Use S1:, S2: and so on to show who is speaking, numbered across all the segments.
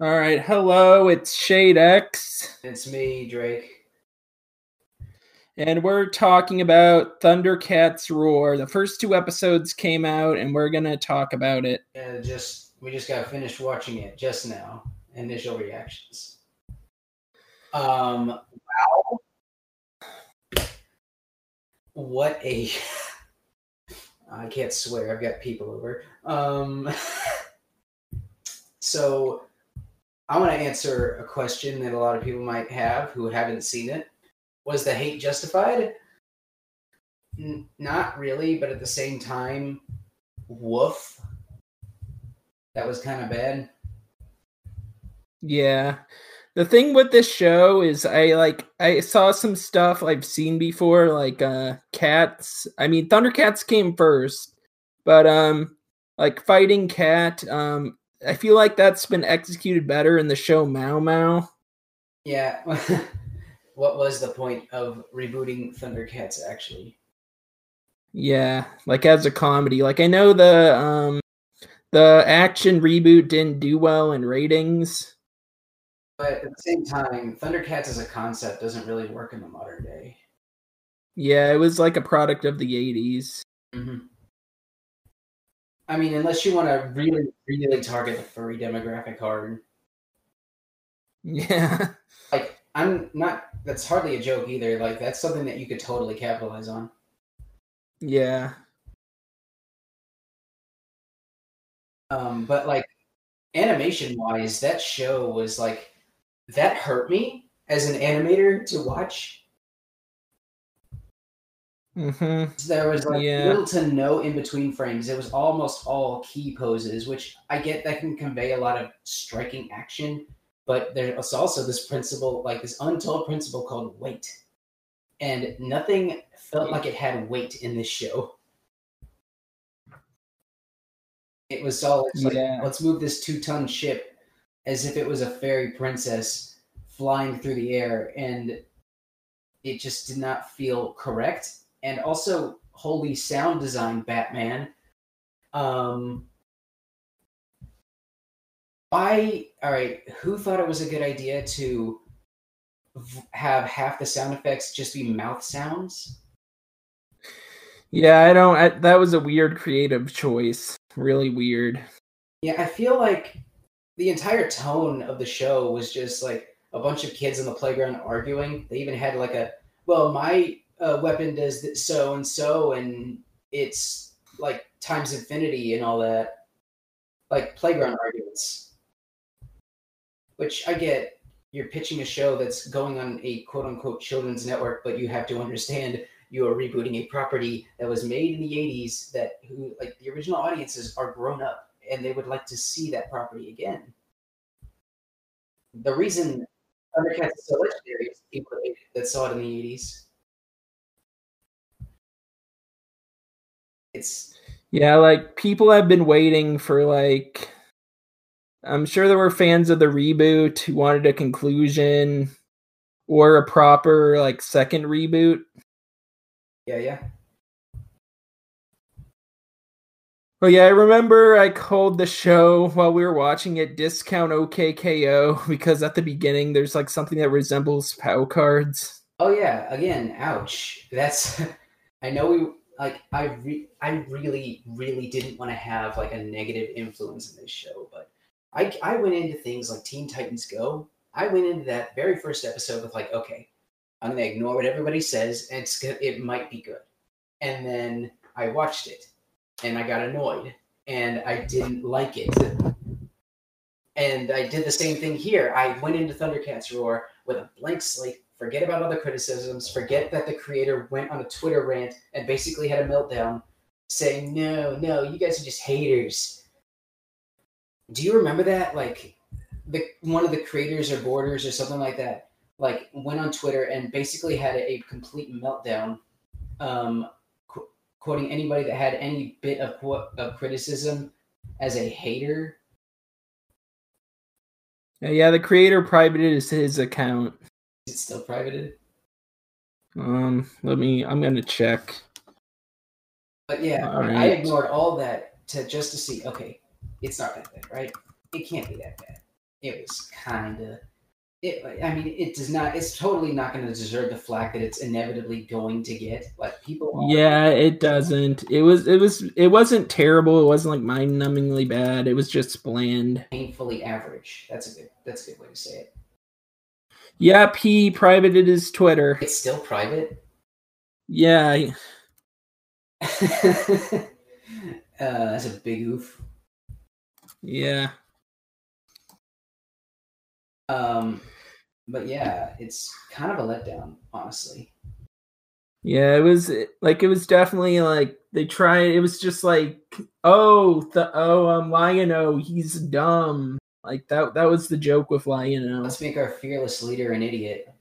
S1: All right, hello, it's Shade X,
S2: It's me, Drake.
S1: and we're talking about Thundercats Roar. The first two episodes came out, and we're gonna talk about it.
S2: And just we just got finished watching it just now. Initial reactions. Um wow. What a I can't swear, I've got people over. Um so I want to answer a question that a lot of people might have who haven't seen it. Was the hate justified? N- not really, but at the same time, woof. That was kind of bad.
S1: Yeah. The thing with this show is I like I saw some stuff I've seen before, like uh cats. I mean Thundercats came first, but um like fighting cat, um I feel like that's been executed better in the show Mao Mao.
S2: Yeah. what was the point of rebooting Thundercats actually?
S1: Yeah, like as a comedy. Like I know the um the action reboot didn't do well in ratings.
S2: But at the same time, Thundercats as a concept doesn't really work in the modern day.
S1: Yeah, it was like a product of the 80s.
S2: Mm-hmm. I mean, unless you want to really, really target the furry demographic hard.
S1: Yeah.
S2: Like, I'm not, that's hardly a joke either. Like, that's something that you could totally capitalize on.
S1: Yeah.
S2: Um, but like animation wise, that show was like that hurt me as an animator to watch.
S1: Mhm.
S2: There was like
S1: Yeah.
S2: little to no in between frames. It was almost all key poses, which I get that can convey a lot of striking action, but there's also this principle, like this untold principle called weight. And nothing felt like it had weight in this show. It was all like,
S1: Yeah.
S2: let's move this two ton ship as if it was a fairy princess flying through the air, and it just did not feel correct. And also, holy sound design, Batman. Um, I all right. Who thought it was a good idea to v- have half the sound effects just be mouth sounds?
S1: Yeah, I don't I, that was a weird creative choice. Really weird.
S2: Yeah, I feel like the entire tone of the show was just like a bunch of kids in the playground arguing. They even had like a, well, my uh, weapon does so and so, and it's like times infinity and all that. Like playground arguments. Which I get, you're pitching a show that's going on a quote unquote children's network, but you have to understand you are rebooting a property that was made in the 80s that who like the original audiences are grown up and they would like to see that property again. The reason Thundercats is so legendary is people that saw it in the 80s. It's
S1: Yeah, like people have been waiting for like I'm sure there were fans of the reboot who wanted a conclusion or a proper like second reboot.
S2: yeah, yeah.
S1: Well, yeah, I remember I called the show while we were watching it discount OKKO because at the beginning there's like something that resembles POW cards.
S2: Oh yeah, again, ouch. That's I know we like I re- I really really didn't want to have like a negative influence in this show, but I I went into things like Teen Titans Go. I went into that very first episode with like, okay, I'm gonna ignore what everybody says, and it's it might be good. And then I watched it, and I got annoyed, and I didn't like it. And I did the same thing here. I went into Thundercats Roar with a blank slate. Forget about other criticisms. Forget that the creator went on a Twitter rant and basically had a meltdown saying, no, no, you guys are just haters. Do you remember that? Like, the one of the creators or boarders or something like that, like, went on Twitter and basically had a, a complete meltdown, um, qu- quoting anybody that had any bit of, of criticism as a hater.
S1: Yeah, the creator privated his account.
S2: Is it still privated?
S1: Um, let me. I'm gonna check.
S2: But yeah,
S1: All
S2: I
S1: right.
S2: ignored all that to just to see. Okay, it's not that bad, right? It can't be that bad. it was kind of. It, I mean, it does not. It's totally not going to deserve the flack that it's inevitably going to get. Like people.
S1: Yeah, it doesn't. It was it was it wasn't terrible. It wasn't like mind-numbingly bad. It was just bland.
S2: painfully average. That's a good. That's a good way to say it.
S1: Yep, he privated his Twitter.
S2: It's still private.
S1: Yeah,
S2: uh, that's a big oof.
S1: yeah.
S2: Um, but yeah, it's kind of a letdown, honestly.
S1: Yeah, it was like it was definitely like they tried. It was just like, oh, the oh, um, Lion-O, he's dumb. Like that. That was the joke with Lion-O.
S2: Let's make our fearless leader an idiot.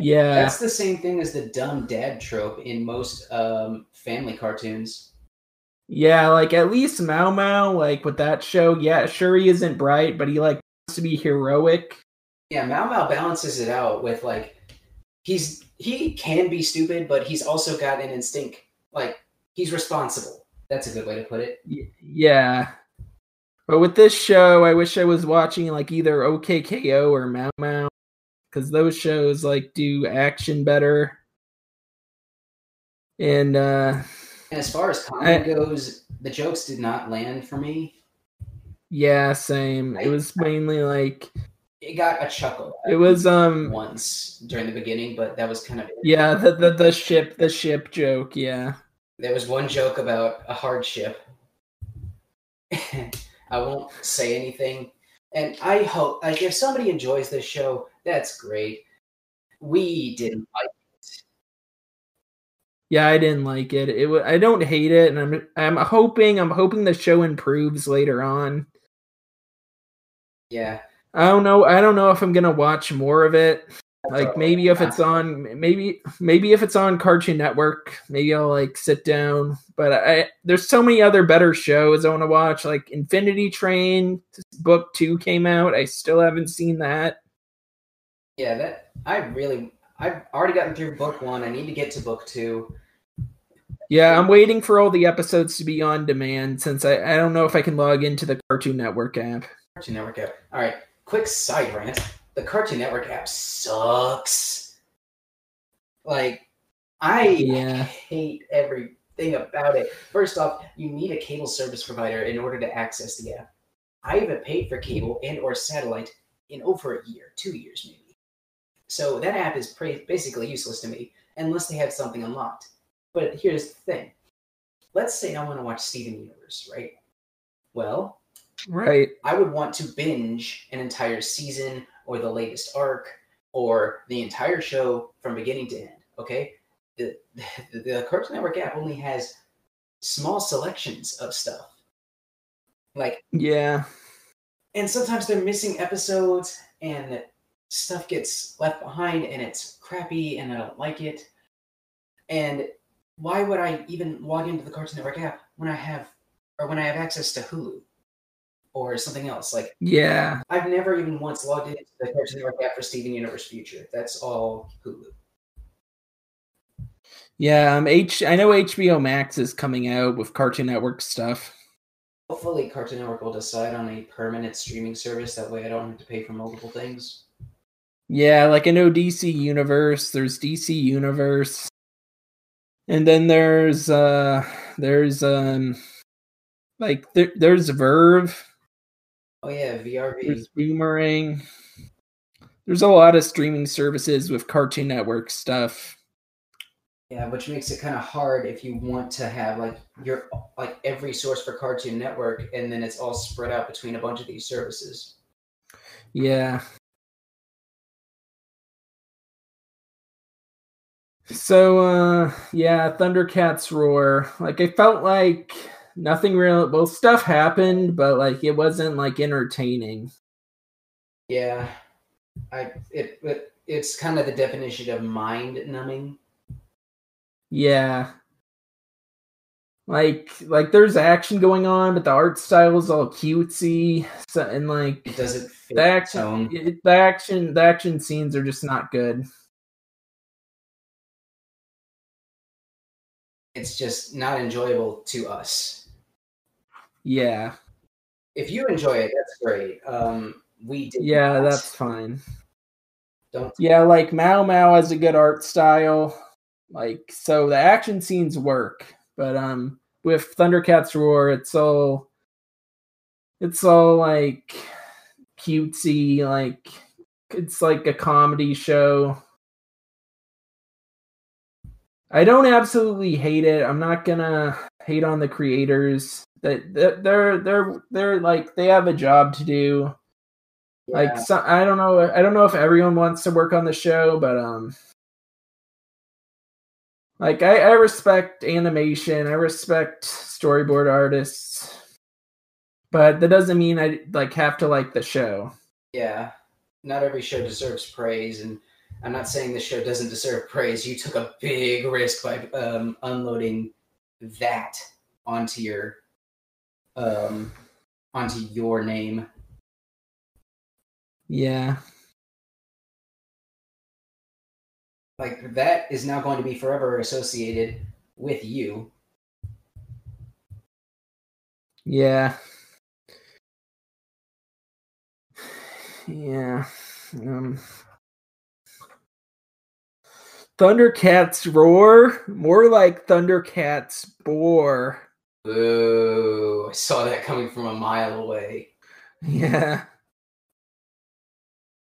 S1: Yeah,
S2: That's the same thing as the dumb dad trope in most um, family cartoons.
S1: yeah. Like at least Mao Mao, like with that show. Yeah, sure he isn't bright, but he like wants to be heroic.
S2: Yeah, Mao Mao balances it out with like he's he can be stupid, but he's also got an instinct. Like he's responsible. That's a good way to put it.
S1: Yeah. But with this show, I wish I was watching like either OKKO or Mao Mao because those shows like do action better. And uh
S2: And as far as comedy
S1: I-
S2: goes, the jokes did not land for me.
S1: yeah, same. It was mainly like
S2: It got a chuckle
S1: it was um
S2: once during the beginning, but that was kind of it.
S1: yeah, the the, the ship the ship joke, yeah.
S2: There was one joke about a hardship. I won't say anything. And I hope, like, if somebody enjoys this show, that's great. We didn't like it.
S1: Yeah, I didn't like it. It I don't hate it and I'm I'm hoping I'm hoping the show improves later on.
S2: Yeah.
S1: I don't know. I don't know if I'm going to watch more of it. Like maybe if it's on maybe maybe if it's on cartoon network maybe i'll like sit down but i there's so many other better shows i want to watch like infinity train book two came out i still haven't seen that
S2: Yeah, that I really I've already gotten through book one. I need to get to book two.
S1: yeah i'm waiting for all the episodes to be on demand since i, I don't know if i can log into the cartoon network app
S2: Cartoon Network app. All right, quick side rant. The Cartoon Network app sucks. Like, I
S1: Yeah.
S2: hate everything about it. First off, you need a cable service provider in order to access the app. I haven't paid for cable and or satellite in over a year, two years maybe. So that app is basically useless to me unless they have something unlocked. But here's the thing. Let's say I want to watch Steven Universe, right? Well,
S1: right
S2: I would want to binge an entire season or the latest arc or the entire show from beginning to end. Okay, the the, the Cartoon Network app only has small selections of stuff, like,
S1: yeah
S2: and sometimes they're missing episodes and stuff gets left behind and it's crappy and I don't like it. And why would I even log into the Cartoon Network app when I have or when I have access to Hulu or something else like
S1: yeah
S2: I've never even once logged into the Cartoon Network app for Steven Universe Future. That's all Hulu.
S1: yeah um h i know hbo max is coming out with cartoon network stuff
S2: Hopefully, Cartoon Network will decide on a permanent streaming service. That way, I don't have to pay for multiple things.
S1: Yeah, like I know DC Universe, there's DC Universe. And then there's uh there's um like there, there's VRV,
S2: Oh yeah, VRV.
S1: there's Boomerang. There's a lot of streaming services with Cartoon Network stuff.
S2: Yeah, which makes it kind of hard if you want to have like your like every source for Cartoon Network, and then it's all spread out between a bunch of these services.
S1: Yeah. So uh yeah, Thundercats roar. Like I felt like nothing real well stuff happened, but like it wasn't like entertaining.
S2: Yeah, I it, it it's kind of the definition of mind numbing.
S1: Yeah. Like like there's action going on, but the art style is all cutesy. So and like
S2: It doesn't fit
S1: the action it, the action the action scenes are just not good.
S2: It's just not enjoyable to us.
S1: Yeah.
S2: if you enjoy it, that's great. Um, we did.
S1: Yeah,
S2: not.
S1: that's fine.
S2: Don't.
S1: Yeah, like Mao Mao has a good art style. Like so the action scenes work. But um with Thundercats Roar, it's all it's all like cutesy, like it's like a comedy show. I don't absolutely hate it. I'm not gonna hate on the creators. That they're they're they're like they have a job to do. Like
S2: Yeah.
S1: so, I don't know. I don't know if everyone wants to work on the show, but um, like I, I respect animation. I respect storyboard artists, but that doesn't mean I like have to like the show.
S2: Yeah, not every show deserves praise, and I'm not saying the show doesn't deserve praise. You took a big risk by um, unloading that onto your um, onto your name.
S1: Yeah,
S2: Like that is now going to be forever associated with you.
S1: yeah, yeah. Um, Thundercats roar, more like Thundercats bore.
S2: Ooh, I saw that coming from a mile away.
S1: Yeah.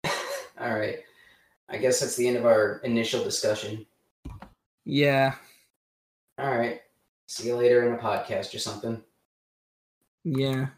S2: All right, I guess that's the end of our initial discussion.
S1: Yeah.
S2: All right, see you later in a podcast or something.
S1: Yeah.